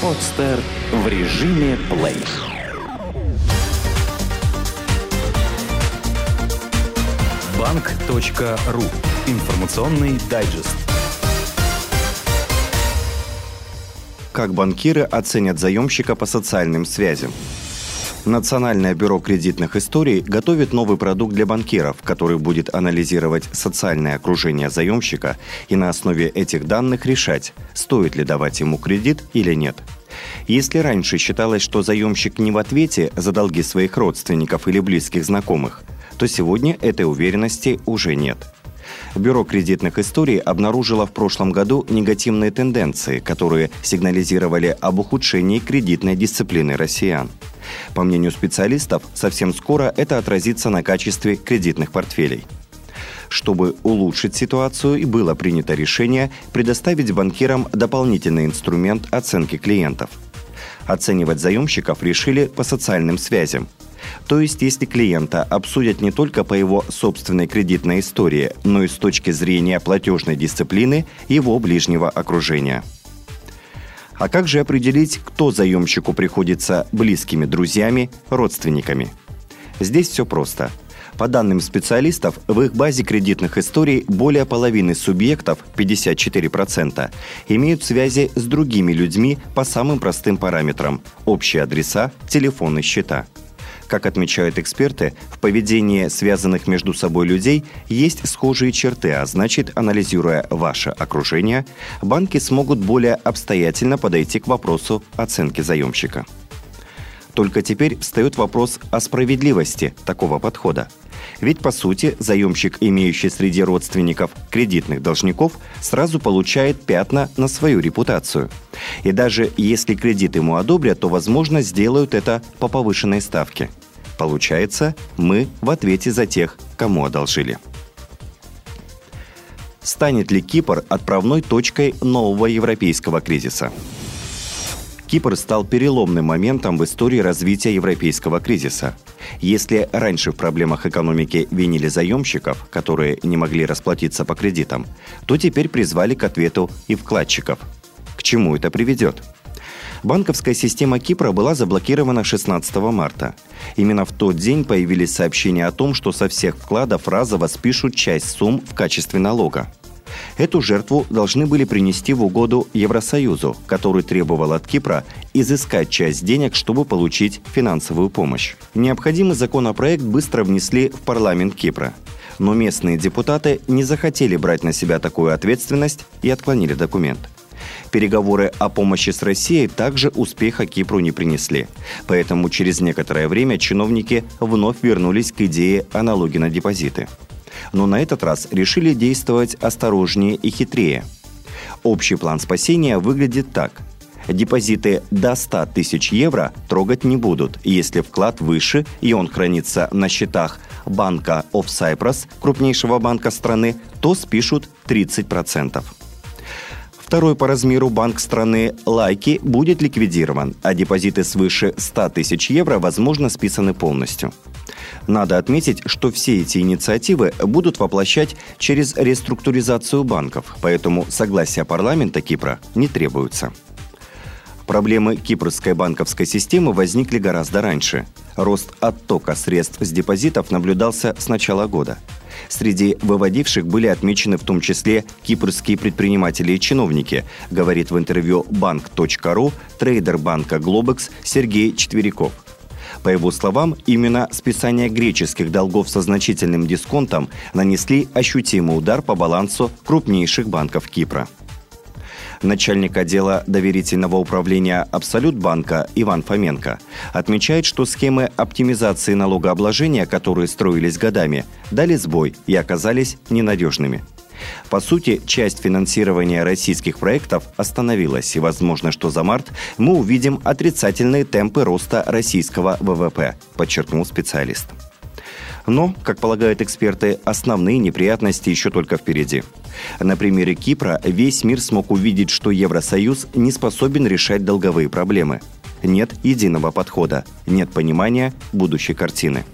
Подстер в режиме плей. Банк.ру. Информационный дайджест. Как банкиры оценят заемщика по социальным связям? Национальное бюро кредитных историй готовит новый продукт для банкиров, который будет анализировать социальное окружение заемщика и на основе этих данных решать, стоит ли давать ему кредит или нет. Если раньше считалось, что заемщик не в ответе за долги своих родственников или близких знакомых, то сегодня этой уверенности уже нет. Бюро кредитных историй обнаружило в прошлом году негативные тенденции, которые сигнализировали об ухудшении кредитной дисциплины россиян. По мнению специалистов, совсем скоро это отразится на качестве кредитных портфелей. Чтобы улучшить ситуацию, и было принято решение предоставить банкирам дополнительный инструмент оценки клиентов. Оценивать заемщиков решили по социальным связям. То есть, если клиента обсудят не только по его собственной кредитной истории, но и с точки зрения платежной дисциплины его ближнего окружения – а как же определить, кто заемщику приходится близкими друзьями, родственниками? Здесь все просто. По данным специалистов, в их базе кредитных историй более половины субъектов, 54%, имеют связи с другими людьми по самым простым параметрам – общие адреса, телефонные счета – как отмечают эксперты, в поведении связанных между собой людей есть схожие черты, а значит, анализируя ваше окружение, банки смогут более обстоятельно подойти к вопросу оценки заемщика. Только теперь встает вопрос о справедливости такого подхода. Ведь, по сути, заемщик, имеющий среди родственников кредитных должников, сразу получает пятна на свою репутацию. И даже если кредит ему одобрят, то, возможно, сделают это по повышенной ставке. Получается, мы в ответе за тех, кому одолжили. Станет ли Кипр отправной точкой нового европейского кризиса? Кипр стал переломным моментом в истории развития европейского кризиса. Если раньше в проблемах экономики винили заемщиков, которые не могли расплатиться по кредитам, то теперь призвали к ответу и вкладчиков. К чему это приведет? Банковская система Кипра была заблокирована 16 марта. Именно в тот день появились сообщения о том, что со всех вкладов разово спишут часть сумм в качестве налога. Эту жертву должны были принести в угоду Евросоюзу, который требовал от Кипра изыскать часть денег, чтобы получить финансовую помощь. Необходимый законопроект быстро внесли в парламент Кипра. Но местные депутаты не захотели брать на себя такую ответственность и отклонили документ. Переговоры о помощи с Россией также успеха Кипру не принесли. Поэтому через некоторое время чиновники вновь вернулись к идее о налоге на депозиты но на этот раз решили действовать осторожнее и хитрее. Общий план спасения выглядит так. Депозиты до 100 тысяч евро трогать не будут, если вклад выше и он хранится на счетах Банка of Cyprus, крупнейшего банка страны, то спишут 30%. Второй по размеру банк страны Лайки будет ликвидирован, а депозиты свыше 100 тысяч евро, возможно, списаны полностью. Надо отметить, что все эти инициативы будут воплощать через реструктуризацию банков, поэтому согласия парламента Кипра не требуется. Проблемы кипрской банковской системы возникли гораздо раньше. Рост оттока средств с депозитов наблюдался с начала года. Среди выводивших были отмечены в том числе кипрские предприниматели и чиновники, говорит в интервью банк.ру трейдер банка Globex Сергей Четверяков – по его словам, именно списание греческих долгов со значительным дисконтом нанесли ощутимый удар по балансу крупнейших банков Кипра. Начальник отдела доверительного управления «Абсолют банка» Иван Фоменко отмечает, что схемы оптимизации налогообложения, которые строились годами, дали сбой и оказались ненадежными – по сути, часть финансирования российских проектов остановилась, и возможно, что за март мы увидим отрицательные темпы роста российского ВВП, подчеркнул специалист. Но, как полагают эксперты, основные неприятности еще только впереди. На примере Кипра весь мир смог увидеть, что Евросоюз не способен решать долговые проблемы. Нет единого подхода, нет понимания будущей картины.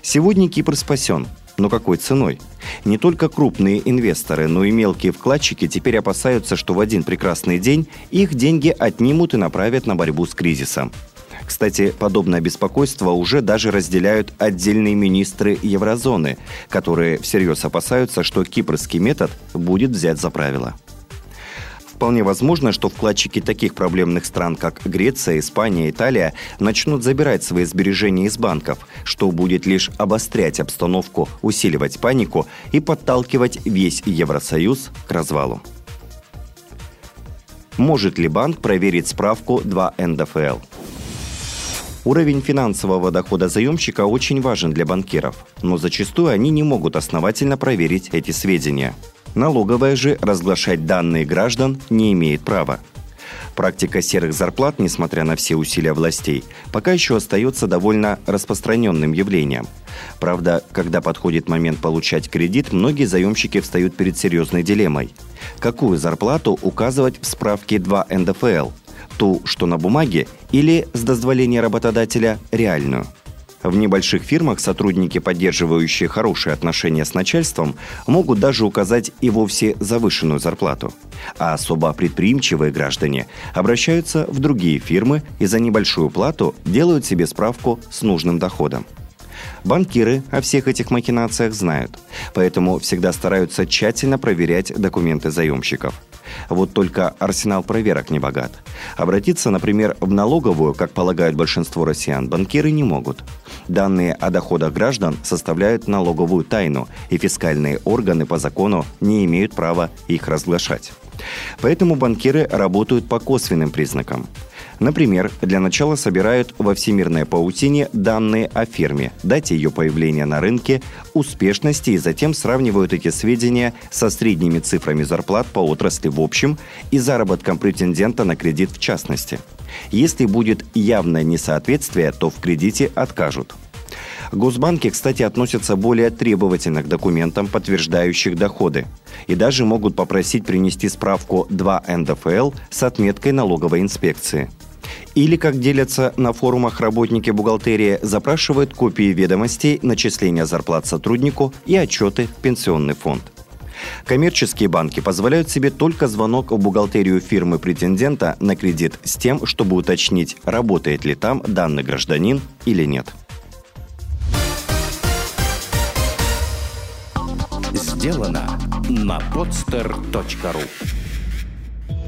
Сегодня Кипр спасен, Но какой ценой? Не только крупные инвесторы, но и мелкие вкладчики теперь опасаются, что в один прекрасный день их деньги отнимут и направят на борьбу с кризисом. Кстати, подобное беспокойство уже даже разделяют отдельные министры еврозоны, которые всерьез опасаются, что кипрский метод будет взять за правило. Вполне возможно, что вкладчики таких проблемных стран, как Греция, Испания, Италия, начнут забирать свои сбережения из банков, что будет лишь обострять обстановку, усиливать панику и подталкивать весь Евросоюз к развалу. Может ли банк проверить справку 2 НДФЛ? Уровень финансового дохода заемщика очень важен для банкиров, но зачастую они не могут основательно проверить эти сведения – Налоговая же разглашать данные граждан не имеет права. Практика серых зарплат, несмотря на все усилия властей, пока еще остается довольно распространенным явлением. Правда, когда подходит момент получать кредит, многие заемщики встают перед серьезной дилеммой. Какую зарплату указывать в справке 2 НДФЛ? Ту, что на бумаге, или, с дозволения работодателя, реальную – в небольших фирмах сотрудники, поддерживающие хорошие отношения с начальством, могут даже указать и вовсе завышенную зарплату. А особо предприимчивые граждане обращаются в другие фирмы и за небольшую плату делают себе справку с нужным доходом. Банкиры о всех этих махинациях знают, поэтому всегда стараются тщательно проверять документы заемщиков – вот только арсенал проверок не богат. Обратиться, например, в налоговую, как полагают большинство россиян, банкиры не могут. Данные о доходах граждан составляют налоговую тайну, и фискальные органы по закону не имеют права их разглашать. Поэтому банкиры работают по косвенным признакам. Например, для начала собирают во всемирной паутине данные о фирме, дате ее появления на рынке, успешности и затем сравнивают эти сведения со средними цифрами зарплат по отрасли в общем и заработком претендента на кредит в частности. Если будет явное несоответствие, то в кредите откажут. Госбанки, кстати, относятся более требовательно к документам, подтверждающих доходы, и даже могут попросить принести справку 2 НДФЛ с отметкой налоговой инспекции – или, как делятся на форумах работники бухгалтерии, запрашивают копии ведомостей, начисления зарплат сотруднику и отчеты в пенсионный фонд. Коммерческие банки позволяют себе только звонок в бухгалтерию фирмы претендента на кредит с тем, чтобы уточнить, работает ли там данный гражданин или нет. Сделано на podster.ru